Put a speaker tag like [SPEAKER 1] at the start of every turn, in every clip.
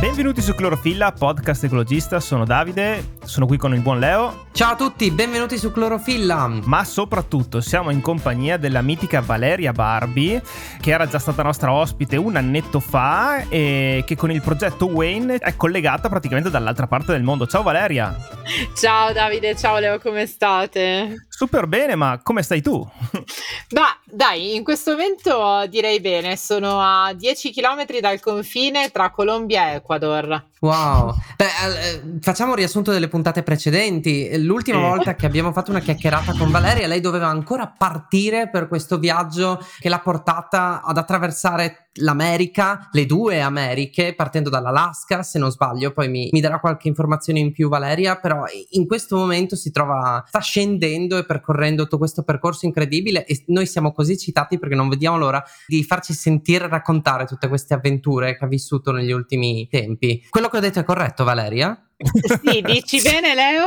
[SPEAKER 1] Benvenuti su Clorofilla, podcast ecologista, sono Davide, sono qui con il buon Leo.
[SPEAKER 2] Ciao a tutti, benvenuti su Clorofilla.
[SPEAKER 1] Ma soprattutto siamo in compagnia della mitica Valeria Barbi, che era già stata nostra ospite un annetto fa e che con il progetto Wayne è collegata praticamente dall'altra parte del mondo. Ciao Valeria.
[SPEAKER 3] Ciao Davide, ciao Leo, come state?
[SPEAKER 1] Super bene, ma come stai tu?
[SPEAKER 3] Ma dai, in questo momento direi bene, sono a 10 km dal confine tra Colombia e Ecuador.
[SPEAKER 2] Wow, Beh, eh, facciamo un riassunto delle puntate precedenti. L'ultima eh. volta che abbiamo fatto una chiacchierata con Valeria, lei doveva ancora partire per questo viaggio che l'ha portata ad attraversare l'America, le due Americhe, partendo dall'Alaska, se non sbaglio, poi mi, mi, darà qualche informazione in più Valeria, però in questo momento si trova, sta scendendo e percorrendo tutto questo percorso incredibile e noi siamo così citati perché non vediamo l'ora di farci sentire raccontare tutte queste avventure che ha vissuto negli ultimi tempi. Quello che ho detto è corretto, Valeria?
[SPEAKER 3] Sì, dici bene Leo,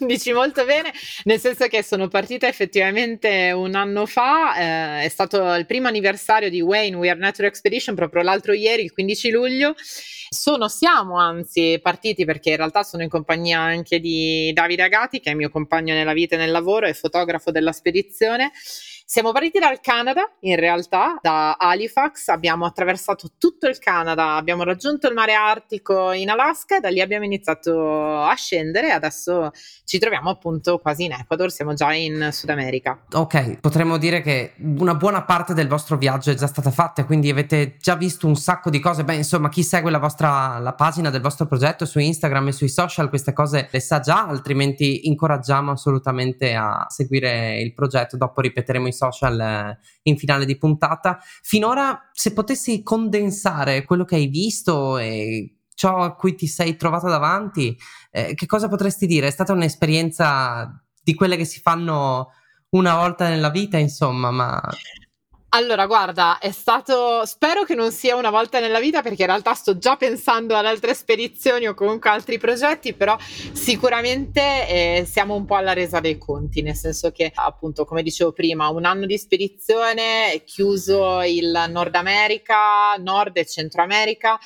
[SPEAKER 3] dici molto bene, nel senso che sono partita effettivamente un anno fa, eh, è stato il primo anniversario di Wayne We Are Nature Expedition proprio l'altro ieri, il 15 luglio. Sono, siamo anzi partiti perché in realtà sono in compagnia anche di Davide Agati, che è mio compagno nella vita e nel lavoro e fotografo della spedizione siamo partiti dal Canada, in realtà, da Halifax, abbiamo attraversato tutto il Canada, abbiamo raggiunto il mare Artico in Alaska e da lì abbiamo iniziato a scendere. Adesso ci troviamo appunto quasi in Ecuador, siamo già in Sud America.
[SPEAKER 2] Ok, potremmo dire che una buona parte del vostro viaggio è già stata fatta, quindi avete già visto un sacco di cose. Beh, insomma, chi segue la vostra la pagina del vostro progetto su Instagram e sui social queste cose le sa già, altrimenti incoraggiamo assolutamente a seguire il progetto, dopo ripeteremo i social eh, in finale di puntata. Finora, se potessi condensare quello che hai visto e ciò a cui ti sei trovata davanti, eh, che cosa potresti dire? È stata un'esperienza di quelle che si fanno una volta nella vita, insomma, ma
[SPEAKER 3] allora, guarda, è stato. Spero che non sia una volta nella vita, perché in realtà sto già pensando ad altre spedizioni o comunque altri progetti, però sicuramente eh, siamo un po' alla resa dei conti, nel senso che, appunto, come dicevo prima, un anno di spedizione, chiuso il Nord America, Nord e Centro America.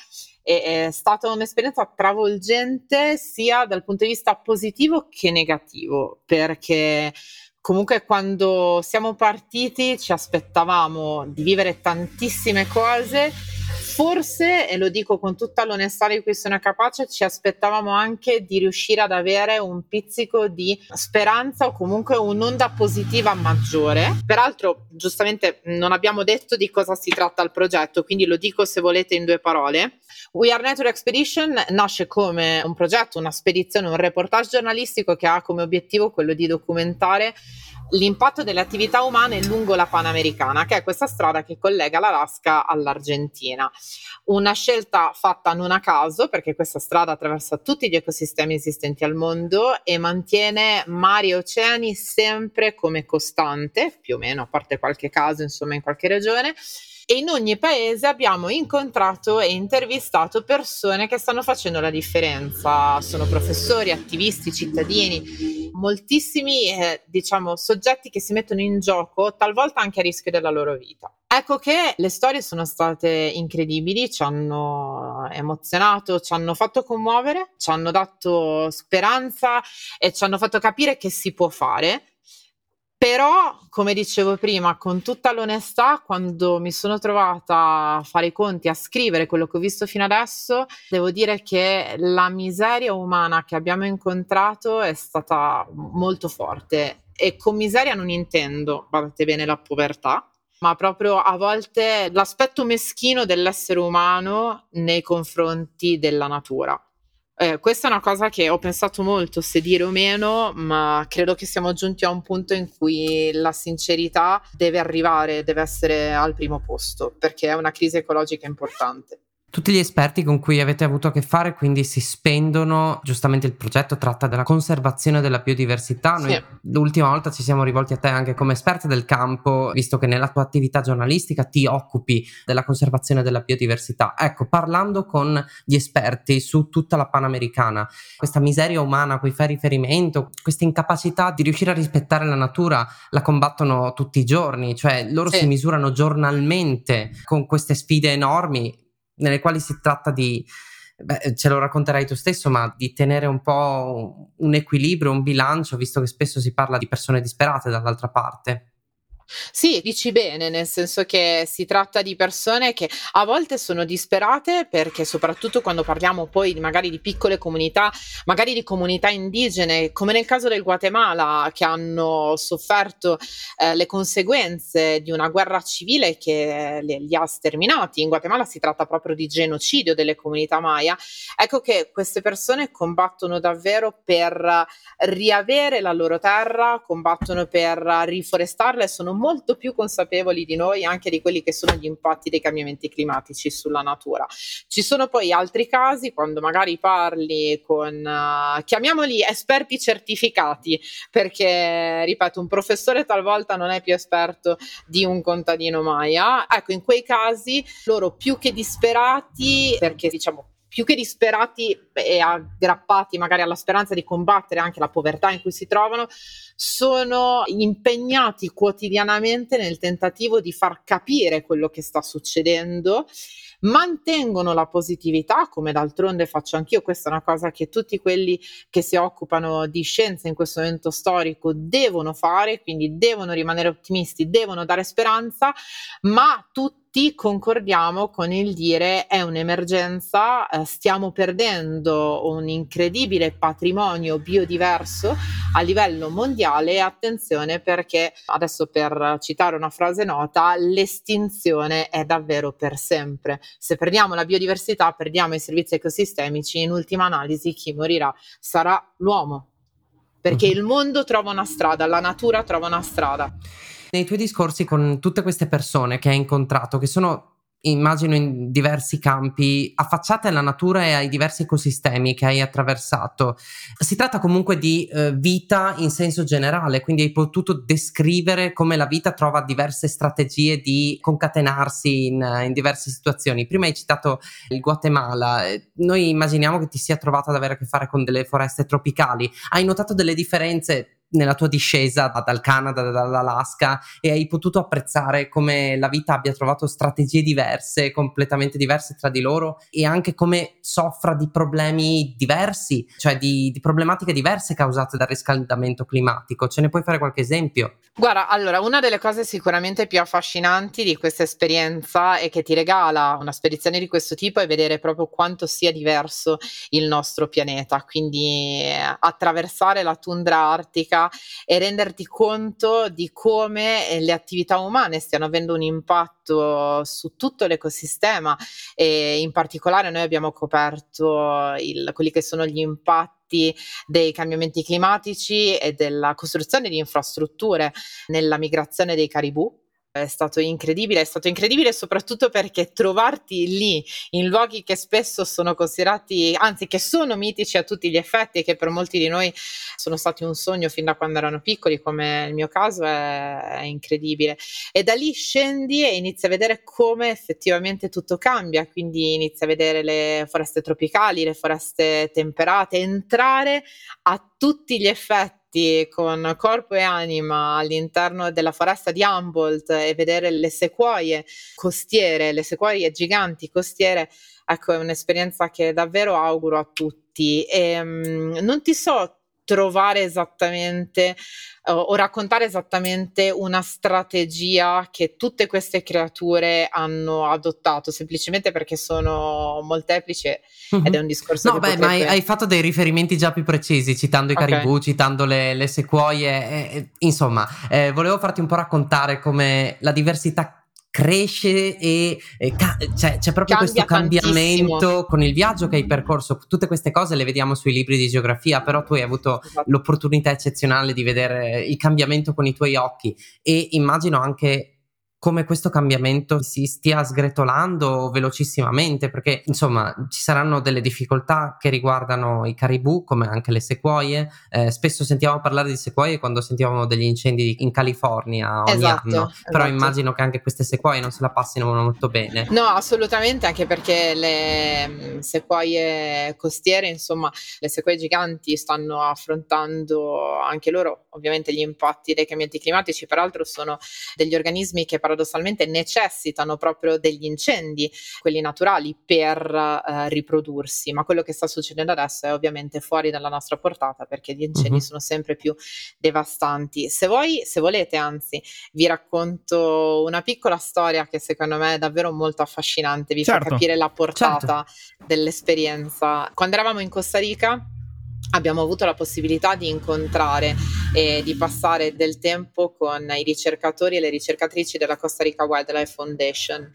[SPEAKER 3] È stata un'esperienza travolgente sia dal punto di vista positivo che negativo, perché comunque quando siamo partiti ci aspettavamo di vivere tantissime cose, forse, e lo dico con tutta l'onestà di cui sono capace, ci aspettavamo anche di riuscire ad avere un pizzico di speranza o comunque un'onda positiva maggiore. Peraltro, giustamente non abbiamo detto di cosa si tratta il progetto, quindi lo dico se volete in due parole. We Are Nature Expedition nasce come un progetto, una spedizione, un reportage giornalistico che ha come obiettivo quello di documentare l'impatto delle attività umane lungo la Panamericana, che è questa strada che collega l'Alaska all'Argentina. Una scelta fatta non a caso, perché questa strada attraversa tutti gli ecosistemi esistenti al mondo e mantiene mari e oceani sempre come costante, più o meno, a parte qualche caso, insomma, in qualche regione e in ogni paese abbiamo incontrato e intervistato persone che stanno facendo la differenza. Sono professori, attivisti, cittadini, moltissimi eh, diciamo soggetti che si mettono in gioco talvolta anche a rischio della loro vita. Ecco che le storie sono state incredibili, ci hanno emozionato, ci hanno fatto commuovere, ci hanno dato speranza e ci hanno fatto capire che si può fare però, come dicevo prima, con tutta l'onestà, quando mi sono trovata a fare i conti, a scrivere quello che ho visto fino adesso, devo dire che la miseria umana che abbiamo incontrato è stata molto forte. E con miseria non intendo, guardate bene, la povertà, ma proprio a volte l'aspetto meschino dell'essere umano nei confronti della natura. Eh, questa è una cosa che ho pensato molto se dire o meno, ma credo che siamo giunti a un punto in cui la sincerità deve arrivare, deve essere al primo posto, perché è una crisi ecologica importante.
[SPEAKER 2] Tutti gli esperti con cui avete avuto a che fare quindi si spendono, giustamente il progetto tratta della conservazione della biodiversità, noi sì. l'ultima volta ci siamo rivolti a te anche come esperta del campo, visto che nella tua attività giornalistica ti occupi della conservazione della biodiversità. Ecco, parlando con gli esperti su tutta la Panamericana, questa miseria umana a cui fai riferimento, questa incapacità di riuscire a rispettare la natura, la combattono tutti i giorni, cioè loro sì. si misurano giornalmente con queste sfide enormi nelle quali si tratta di beh, ce lo racconterai tu stesso, ma di tenere un po' un equilibrio, un bilancio, visto che spesso si parla di persone disperate dall'altra parte.
[SPEAKER 3] Sì, dici bene, nel senso che si tratta di persone che a volte sono disperate perché soprattutto quando parliamo poi magari di piccole comunità, magari di comunità indigene, come nel caso del Guatemala, che hanno sofferto eh, le conseguenze di una guerra civile che li, li ha sterminati. In Guatemala si tratta proprio di genocidio delle comunità Maya. Ecco che queste persone combattono davvero per riavere la loro terra, combattono per riforestarla e sono molto più consapevoli di noi anche di quelli che sono gli impatti dei cambiamenti climatici sulla natura. Ci sono poi altri casi quando magari parli con, uh, chiamiamoli esperti certificati, perché, ripeto, un professore talvolta non è più esperto di un contadino Maya. Ecco, in quei casi loro più che disperati, perché diciamo più che disperati e aggrappati magari alla speranza di combattere anche la povertà in cui si trovano, sono impegnati quotidianamente nel tentativo di far capire quello che sta succedendo mantengono la positività, come d'altronde faccio anch'io, questa è una cosa che tutti quelli che si occupano di scienza in questo momento storico devono fare, quindi devono rimanere ottimisti, devono dare speranza, ma tutti tutti concordiamo con il dire è un'emergenza, eh, stiamo perdendo un incredibile patrimonio biodiverso a livello mondiale e attenzione perché adesso per citare una frase nota, l'estinzione è davvero per sempre. Se perdiamo la biodiversità, perdiamo i servizi ecosistemici, in ultima analisi chi morirà sarà l'uomo. Perché mhm. il mondo trova una strada, la natura trova una strada
[SPEAKER 2] nei tuoi discorsi con tutte queste persone che hai incontrato, che sono immagino in diversi campi affacciate alla natura e ai diversi ecosistemi che hai attraversato. Si tratta comunque di eh, vita in senso generale, quindi hai potuto descrivere come la vita trova diverse strategie di concatenarsi in, in diverse situazioni. Prima hai citato il Guatemala, noi immaginiamo che ti sia trovato ad avere a che fare con delle foreste tropicali. Hai notato delle differenze nella tua discesa dal Canada, dall'Alaska e hai potuto apprezzare come la vita abbia trovato strategie diverse, completamente diverse tra di loro e anche come soffra di problemi diversi, cioè di, di problematiche diverse causate dal riscaldamento climatico. Ce ne puoi fare qualche esempio?
[SPEAKER 3] Guarda, allora, una delle cose sicuramente più affascinanti di questa esperienza e che ti regala una spedizione di questo tipo è vedere proprio quanto sia diverso il nostro pianeta. Quindi eh, attraversare la tundra artica e renderti conto di come eh, le attività umane stiano avendo un impatto su tutto l'ecosistema. E in particolare noi abbiamo coperto il, quelli che sono gli impatti dei cambiamenti climatici e della costruzione di infrastrutture nella migrazione dei caribù è stato incredibile, è stato incredibile soprattutto perché trovarti lì in luoghi che spesso sono considerati, anzi che sono mitici a tutti gli effetti e che per molti di noi sono stati un sogno fin da quando erano piccoli, come il mio caso, è, è incredibile. E da lì scendi e inizi a vedere come effettivamente tutto cambia, quindi inizi a vedere le foreste tropicali, le foreste temperate, entrare a tutti gli effetti con corpo e anima all'interno della foresta di Humboldt e vedere le sequoie costiere, le sequoie giganti costiere, ecco, è un'esperienza che davvero auguro a tutti. E, um, non ti so trovare esattamente uh, o raccontare esattamente una strategia che tutte queste creature hanno adottato, semplicemente perché sono molteplici mm-hmm. ed è un discorso
[SPEAKER 2] no, beh, potrebbe... ma hai, hai, fatto dei riferimenti già più precisi, citando i okay. caribù, citando le, le sequoie, eh, insomma, eh, volevo farti un po' raccontare come la diversità cresce e, e ca- cioè, c'è proprio Cambia questo cambiamento tantissimo. con il viaggio che hai percorso. Tutte queste cose le vediamo sui libri di geografia, però tu hai avuto esatto. l'opportunità eccezionale di vedere il cambiamento con i tuoi occhi e immagino anche come questo cambiamento si stia sgretolando velocissimamente, perché insomma ci saranno delle difficoltà che riguardano i caribù, come anche le sequoie. Eh, spesso sentiamo parlare di sequoie quando sentiamo degli incendi in California ogni esatto, anno, esatto. però immagino che anche queste sequoie non se la passino molto bene.
[SPEAKER 3] No, assolutamente, anche perché le mm, sequoie costiere, insomma, le sequoie giganti stanno affrontando anche loro ovviamente gli impatti dei cambiamenti climatici, peraltro sono degli organismi che paradossalmente necessitano proprio degli incendi, quelli naturali, per eh, riprodursi, ma quello che sta succedendo adesso è ovviamente fuori dalla nostra portata perché gli incendi uh-huh. sono sempre più devastanti. Se voi, se volete, anzi, vi racconto una piccola storia che secondo me è davvero molto affascinante, vi certo. fa capire la portata certo. dell'esperienza. Quando eravamo in Costa Rica, abbiamo avuto la possibilità di incontrare e di passare del tempo con i ricercatori e le ricercatrici della Costa Rica Wildlife Foundation.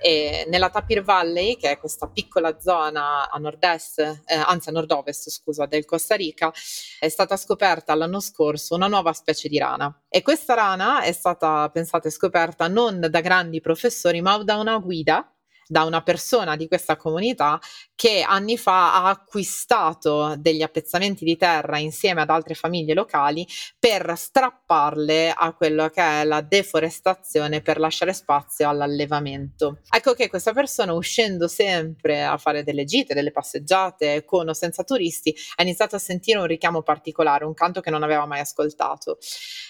[SPEAKER 3] E nella Tapir Valley, che è questa piccola zona a nord-est, eh, anzi a nord-ovest, scusa, del Costa Rica, è stata scoperta l'anno scorso una nuova specie di rana. E questa rana è stata, pensate, scoperta non da grandi professori, ma da una guida da una persona di questa comunità che anni fa ha acquistato degli appezzamenti di terra insieme ad altre famiglie locali per strapparle a quello che è la deforestazione per lasciare spazio all'allevamento. Ecco che questa persona uscendo sempre a fare delle gite, delle passeggiate con o senza turisti ha iniziato a sentire un richiamo particolare, un canto che non aveva mai ascoltato.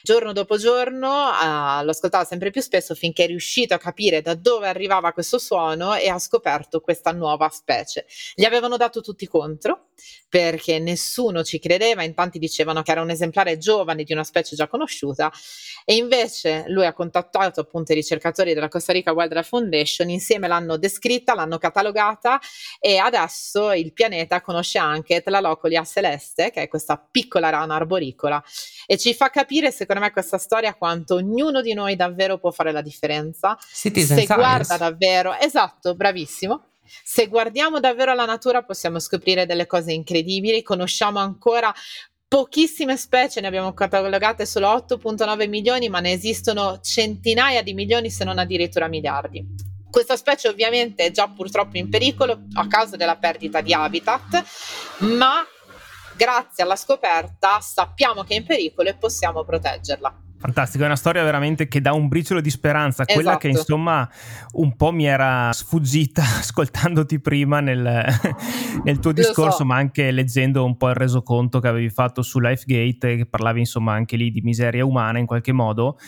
[SPEAKER 3] Giorno dopo giorno uh, lo ascoltava sempre più spesso finché è riuscito a capire da dove arrivava questo suono e ha scoperto questa nuova specie. Gli avevano dato tutti contro perché nessuno ci credeva, in tanti dicevano che era un esemplare giovane di una specie già conosciuta e invece lui ha contattato appunto i ricercatori della Costa Rica Wildlife Foundation, insieme l'hanno descritta, l'hanno catalogata e adesso il pianeta conosce anche Tlalocolia celeste, che è questa piccola rana arboricola e ci fa capire secondo me questa storia quanto ognuno di noi davvero può fare la differenza
[SPEAKER 2] Citizen se
[SPEAKER 3] science. guarda davvero, esatto, bravissimo se guardiamo davvero la natura possiamo scoprire delle cose incredibili, conosciamo ancora pochissime specie, ne abbiamo catalogate solo 8.9 milioni, ma ne esistono centinaia di milioni se non addirittura miliardi. Questa specie ovviamente è già purtroppo in pericolo a causa della perdita di habitat, ma grazie alla scoperta sappiamo che è in pericolo e possiamo proteggerla.
[SPEAKER 1] Fantastico, è una storia veramente che dà un briciolo di speranza, quella esatto. che insomma un po' mi era sfuggita ascoltandoti prima nel, nel tuo discorso, so. ma anche leggendo un po' il resoconto che avevi fatto su Lifegate, che parlavi insomma anche lì di miseria umana in qualche modo.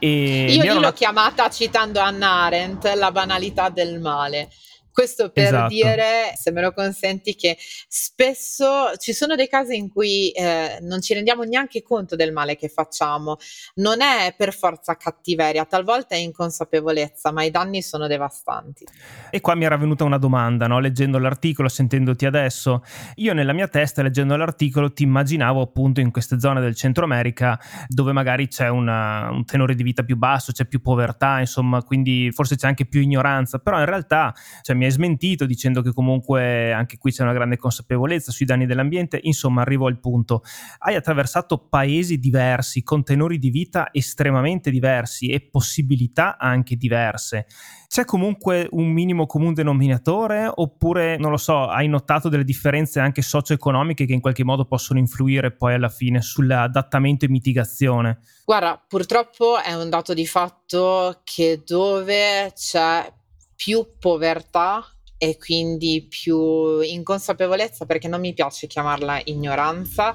[SPEAKER 3] E Io lì l'ho chiamata citando Anna Arendt, la banalità del male. Questo per esatto. dire, se me lo consenti, che spesso ci sono dei casi in cui eh, non ci rendiamo neanche conto del male che facciamo. Non è per forza cattiveria, talvolta è inconsapevolezza, ma i danni sono devastanti.
[SPEAKER 1] E qua mi era venuta una domanda, no? leggendo l'articolo, sentendoti adesso. Io nella mia testa, leggendo l'articolo, ti immaginavo appunto in queste zone del Centro America dove magari c'è una, un tenore di vita più basso, c'è più povertà, insomma, quindi forse c'è anche più ignoranza, però in realtà cioè, mi mi hai smentito dicendo che comunque anche qui c'è una grande consapevolezza sui danni dell'ambiente. Insomma, arrivo al punto. Hai attraversato paesi diversi, con tenori di vita estremamente diversi e possibilità anche diverse. C'è comunque un minimo comune denominatore oppure, non lo so, hai notato delle differenze anche socio-economiche che in qualche modo possono influire poi alla fine sull'adattamento e mitigazione?
[SPEAKER 3] Guarda, purtroppo è un dato di fatto che dove c'è più povertà e quindi più inconsapevolezza perché non mi piace chiamarla ignoranza.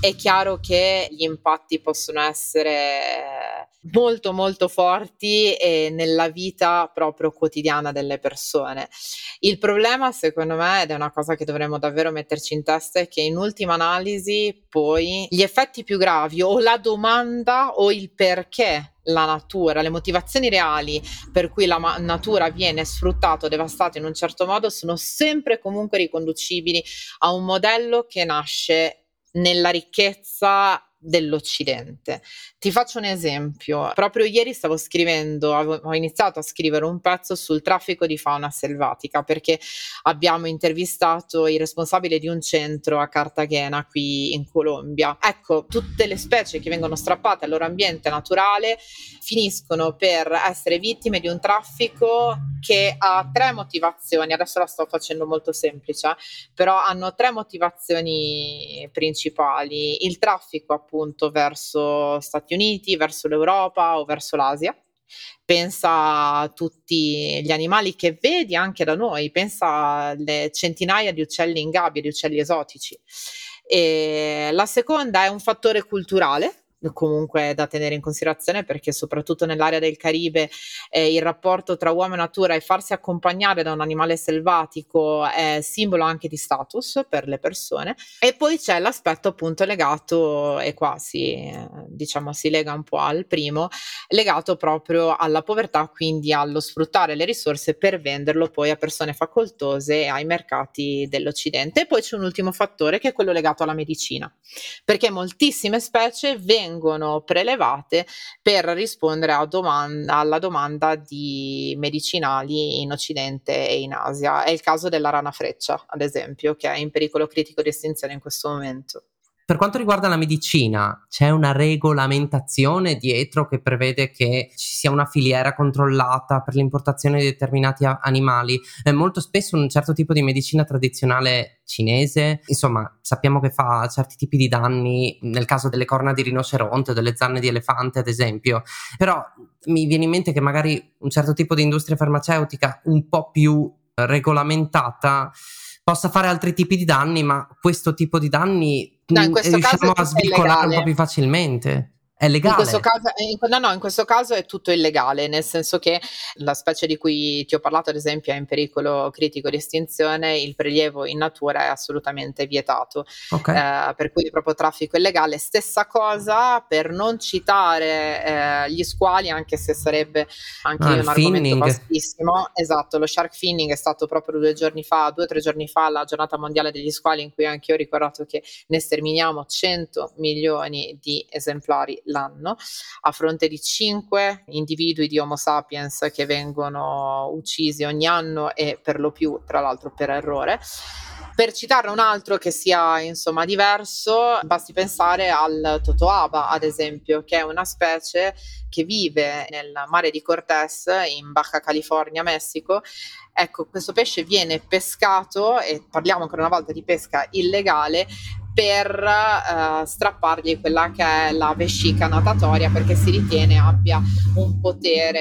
[SPEAKER 3] È chiaro che gli impatti possono essere molto molto forti e nella vita proprio quotidiana delle persone. Il problema secondo me ed è una cosa che dovremmo davvero metterci in testa è che in ultima analisi poi gli effetti più gravi o la domanda o il perché la natura, le motivazioni reali per cui la ma- natura viene sfruttata o devastata in un certo modo sono sempre comunque riconducibili a un modello che nasce nella ricchezza dell'Occidente. Ti faccio un esempio. Proprio ieri stavo scrivendo, ho iniziato a scrivere un pezzo sul traffico di fauna selvatica perché abbiamo intervistato il responsabile di un centro a Cartagena qui in Colombia. Ecco, tutte le specie che vengono strappate al loro ambiente naturale finiscono per essere vittime di un traffico che ha tre motivazioni. Adesso la sto facendo molto semplice, però hanno tre motivazioni principali. Il traffico verso Stati Uniti, verso l'Europa o verso l'Asia. Pensa a tutti gli animali che vedi anche da noi, pensa alle centinaia di uccelli in gabbia, di uccelli esotici. E la seconda è un fattore culturale, comunque da tenere in considerazione perché soprattutto nell'area del Caribe eh, il rapporto tra uomo e natura e farsi accompagnare da un animale selvatico è simbolo anche di status per le persone. E poi c'è l'aspetto appunto legato e qua si diciamo si lega un po' al primo legato proprio alla povertà quindi allo sfruttare le risorse per venderlo poi a persone facoltose e ai mercati dell'Occidente. E poi c'è un ultimo fattore che è quello legato alla medicina perché moltissime specie vengono vengono prelevate per rispondere domanda, alla domanda di medicinali in Occidente e in Asia. È il caso della rana freccia, ad esempio, che è in pericolo critico di estinzione in questo momento.
[SPEAKER 2] Per quanto riguarda la medicina, c'è una regolamentazione dietro che prevede che ci sia una filiera controllata per l'importazione di determinati animali. Eh, molto spesso un certo tipo di medicina tradizionale cinese, insomma, sappiamo che fa certi tipi di danni nel caso delle corna di rinoceronte o delle zanne di elefante, ad esempio. Però mi viene in mente che magari un certo tipo di industria farmaceutica un po' più regolamentata possa fare altri tipi di danni, ma questo tipo di danni no, in questo riusciamo caso a svicolare un po' più facilmente. È legale?
[SPEAKER 3] In questo caso, no, no, in questo caso è tutto illegale, nel senso che la specie di cui ti ho parlato, ad esempio, è in pericolo critico di estinzione, il prelievo in natura è assolutamente vietato, okay. eh, per cui è proprio traffico illegale. Stessa cosa per non citare eh, gli squali, anche se sarebbe anche ah, un argomento vastissimo. Esatto, lo shark finning è stato proprio due giorni fa, due o tre giorni fa, la giornata mondiale degli squali, in cui anche io ho ricordato che ne sterminiamo 100 milioni di esemplari l'anno, a fronte di 5 individui di Homo sapiens che vengono uccisi ogni anno e per lo più, tra l'altro, per errore. Per citarne un altro che sia insomma diverso, basti pensare al totoaba, ad esempio, che è una specie che vive nel mare di Cortés in Baja California, Messico. Ecco, questo pesce viene pescato e parliamo ancora una volta di pesca illegale per uh, strappargli quella che è la vescica natatoria perché si ritiene abbia un potere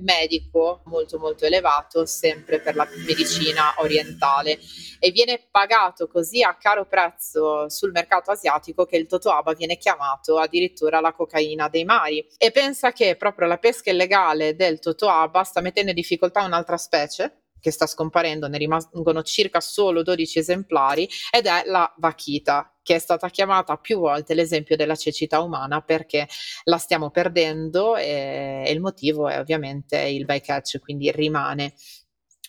[SPEAKER 3] medico molto molto elevato sempre per la medicina orientale. E viene pagato così a caro prezzo sul mercato asiatico che il totoaba viene chiamato addirittura la cocaina dei mari. E pensa che proprio la pesca illegale del totoaba sta mettendo in difficoltà un'altra specie che sta scomparendo, ne rimangono circa solo 12 esemplari, ed è la vaquita, che è stata chiamata più volte l'esempio della cecità umana perché la stiamo perdendo e, e il motivo è ovviamente il bycatch, quindi rimane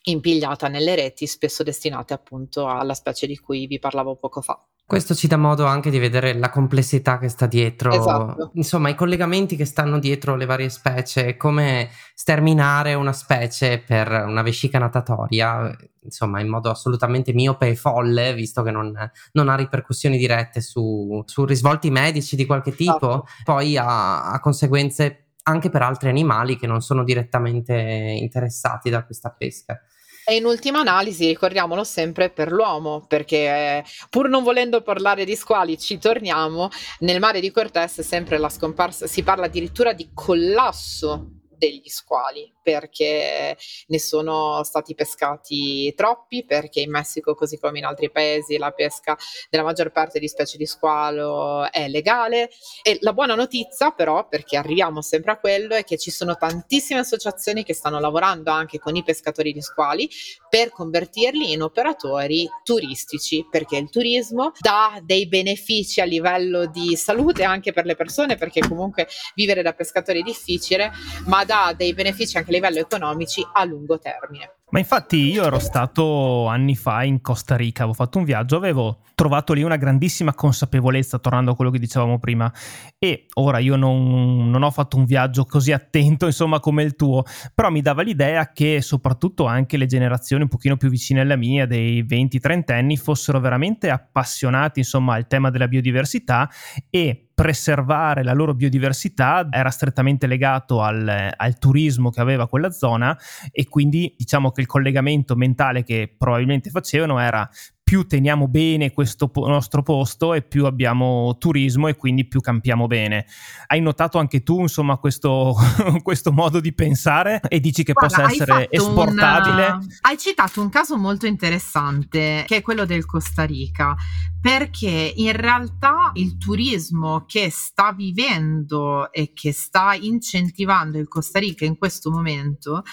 [SPEAKER 3] impigliata nelle reti spesso destinate appunto alla specie di cui vi parlavo poco fa.
[SPEAKER 2] Questo ci dà modo anche di vedere la complessità che sta dietro, esatto. insomma, i collegamenti che stanno dietro le varie specie, come sterminare una specie per una vescica natatoria, insomma, in modo assolutamente miope e folle, visto che non, non ha ripercussioni dirette su, su, risvolti medici di qualche tipo, esatto. poi ha, ha conseguenze anche per altri animali che non sono direttamente interessati da questa pesca.
[SPEAKER 3] E in ultima analisi, ricordiamolo sempre per l'uomo, perché pur non volendo parlare di squali, ci torniamo. Nel mare di Cortés sempre la scomparsa, si parla addirittura di collasso degli squali perché ne sono stati pescati troppi, perché in Messico, così come in altri paesi, la pesca della maggior parte di specie di squalo è legale. E la buona notizia, però, perché arriviamo sempre a quello, è che ci sono tantissime associazioni che stanno lavorando anche con i pescatori di squali per convertirli in operatori turistici, perché il turismo dà dei benefici a livello di salute anche per le persone, perché comunque vivere da pescatori è difficile, ma dà dei benefici anche a livello economici a lungo termine.
[SPEAKER 1] Ma infatti io ero stato anni fa in Costa Rica, avevo fatto un viaggio, avevo trovato lì una grandissima consapevolezza, tornando a quello che dicevamo prima, e ora io non, non ho fatto un viaggio così attento, insomma, come il tuo, però mi dava l'idea che soprattutto anche le generazioni un pochino più vicine alla mia, dei 20-30 anni, fossero veramente appassionati, insomma, al tema della biodiversità e preservare la loro biodiversità era strettamente legato al, al, turismo che aveva quella zona e quindi diciamo che il collegamento mentale che probabilmente facevano era più teniamo bene questo po- nostro posto e più abbiamo turismo e quindi più campiamo bene. Hai notato anche tu, insomma, questo, questo modo di pensare e dici che Guarda, possa essere esportabile?
[SPEAKER 3] Un, hai citato un caso molto interessante che è quello del Costa Rica perché in realtà il turismo che sta vivendo e che sta incentivando il Costa Rica in questo momento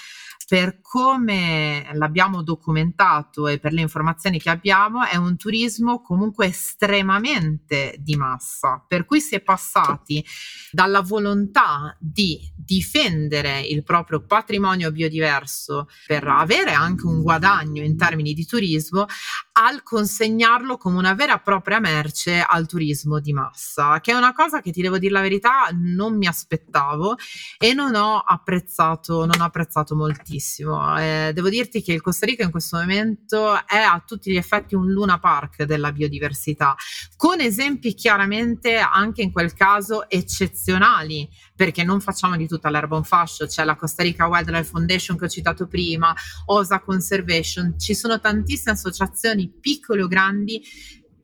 [SPEAKER 3] per come l'abbiamo documentato e per le informazioni che abbiamo, è un turismo comunque estremamente di massa, per cui si è passati dalla volontà di difendere il proprio patrimonio biodiverso per avere anche un guadagno in termini di turismo al consegnarlo come una vera e propria merce al turismo di massa, che è una cosa che ti devo dire la verità non mi aspettavo e non ho apprezzato, non ho apprezzato moltissimo. Eh, devo dirti che il Costa Rica in questo momento è a tutti gli effetti un Luna Park della biodiversità, con esempi chiaramente anche in quel caso eccezionali, perché non facciamo di tutta l'erba un fascio, c'è la Costa Rica Wildlife Foundation che ho citato prima, OSA Conservation, ci sono tantissime associazioni piccoli o grandi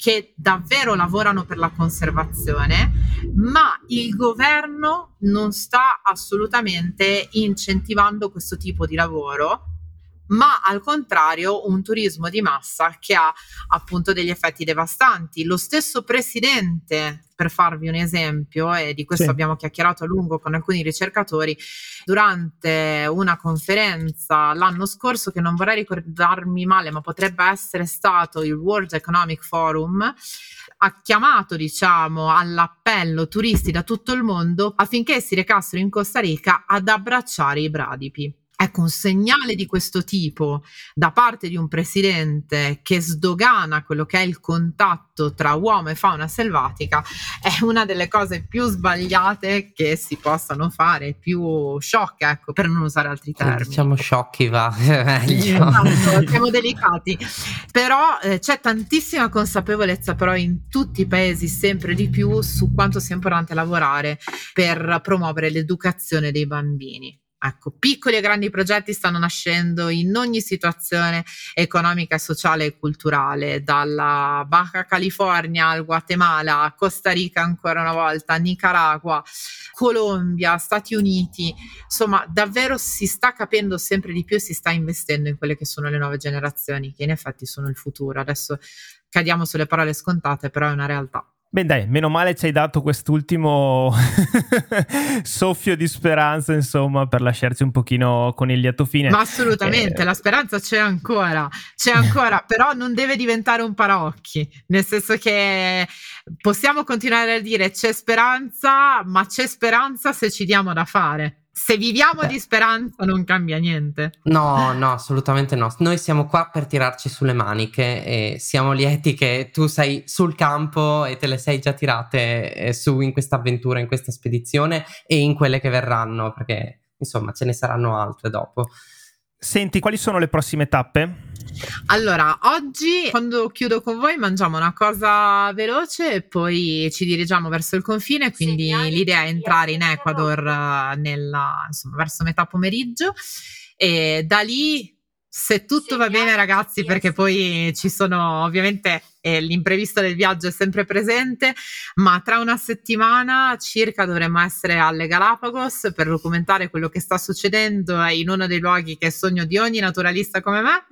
[SPEAKER 3] che davvero lavorano per la conservazione, ma il governo non sta assolutamente incentivando questo tipo di lavoro ma al contrario un turismo di massa che ha appunto degli effetti devastanti. Lo stesso presidente, per farvi un esempio, e di questo sì. abbiamo chiacchierato a lungo con alcuni ricercatori, durante una conferenza l'anno scorso, che non vorrei ricordarmi male, ma potrebbe essere stato il World Economic Forum, ha chiamato, diciamo, all'appello turisti da tutto il mondo affinché si recassero in Costa Rica ad abbracciare i bradipi. Ecco, un segnale di questo tipo da parte di un presidente che sdogana quello che è il contatto tra uomo e fauna selvatica è una delle cose più sbagliate che si possano fare, più sciocche, ecco, per non usare altri termini.
[SPEAKER 2] Diciamo sciocchi va.
[SPEAKER 3] Esatto, siamo delicati. Però eh, c'è tantissima consapevolezza però in tutti i paesi sempre di più su quanto sia importante lavorare per promuovere l'educazione dei bambini. Ecco, piccoli e grandi progetti stanno nascendo in ogni situazione economica, sociale e culturale, dalla Baja California al Guatemala, Costa Rica ancora una volta, Nicaragua, Colombia, Stati Uniti. Insomma, davvero si sta capendo sempre di più e si sta investendo in quelle che sono le nuove generazioni, che in effetti sono il futuro. Adesso cadiamo sulle parole scontate, però è una realtà.
[SPEAKER 1] Beh dai, meno male ci hai dato quest'ultimo soffio di speranza, insomma, per lasciarci un pochino con il lieto fine.
[SPEAKER 3] Ma assolutamente, eh... la speranza c'è ancora, c'è ancora, però non deve diventare un paraocchi, nel senso che possiamo continuare a dire c'è speranza, ma c'è speranza se ci diamo da fare se viviamo Beh. di speranza non cambia niente.
[SPEAKER 2] No, no, assolutamente no. Noi siamo qua per tirarci sulle maniche e siamo lieti che tu sei sul campo e te le sei già tirate eh, su in questa avventura, in questa spedizione e in quelle che verranno, perché insomma ce ne saranno altre dopo.
[SPEAKER 1] Senti, quali sono le prossime tappe?
[SPEAKER 3] Allora, oggi quando chiudo con voi mangiamo una cosa veloce e poi ci dirigiamo verso il confine, quindi l'idea è entrare in Ecuador eh, nella, insomma, verso metà pomeriggio e da lì se tutto va bene ragazzi perché poi ci sono ovviamente eh, l'imprevisto del viaggio è sempre presente ma tra una settimana circa dovremmo essere alle Galapagos per documentare quello che sta succedendo in uno dei luoghi che è sogno di ogni naturalista come me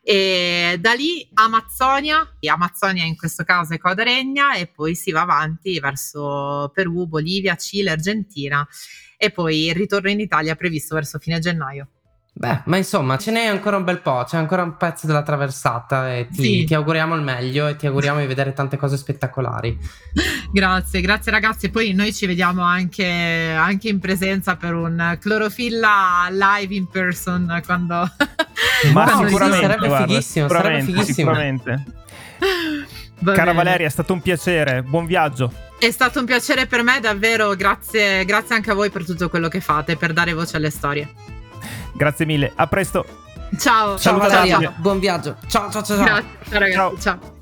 [SPEAKER 3] e da lì Amazzonia, Amazzonia in questo caso è Coda Regna e poi si va avanti verso Perù, Bolivia, Cile, Argentina e poi il ritorno in Italia previsto verso fine gennaio.
[SPEAKER 2] Beh, ma insomma, ce n'è ancora un bel po', c'è ancora un pezzo della traversata e ti, sì. ti, auguriamo il meglio e ti auguriamo di vedere tante cose spettacolari.
[SPEAKER 3] grazie, grazie ragazzi. Poi noi ci vediamo anche, anche in presenza per un clorofilla live in person quando...
[SPEAKER 1] Ma quando sicuramente, sarebbe guarda, fighissimo, sarebbe fighissimo. Sicuramente. Cara Valeria, è stato un piacere, buon viaggio.
[SPEAKER 3] È stato un piacere per me, davvero, grazie, grazie anche a voi per tutto quello che fate, per dare voce alle storie.
[SPEAKER 1] Grazie mille, a presto.
[SPEAKER 3] Ciao,
[SPEAKER 2] ciao Valeria, buon viaggio. Ciao ciao ciao.
[SPEAKER 3] Grazie, ragazzi, ciao. ciao.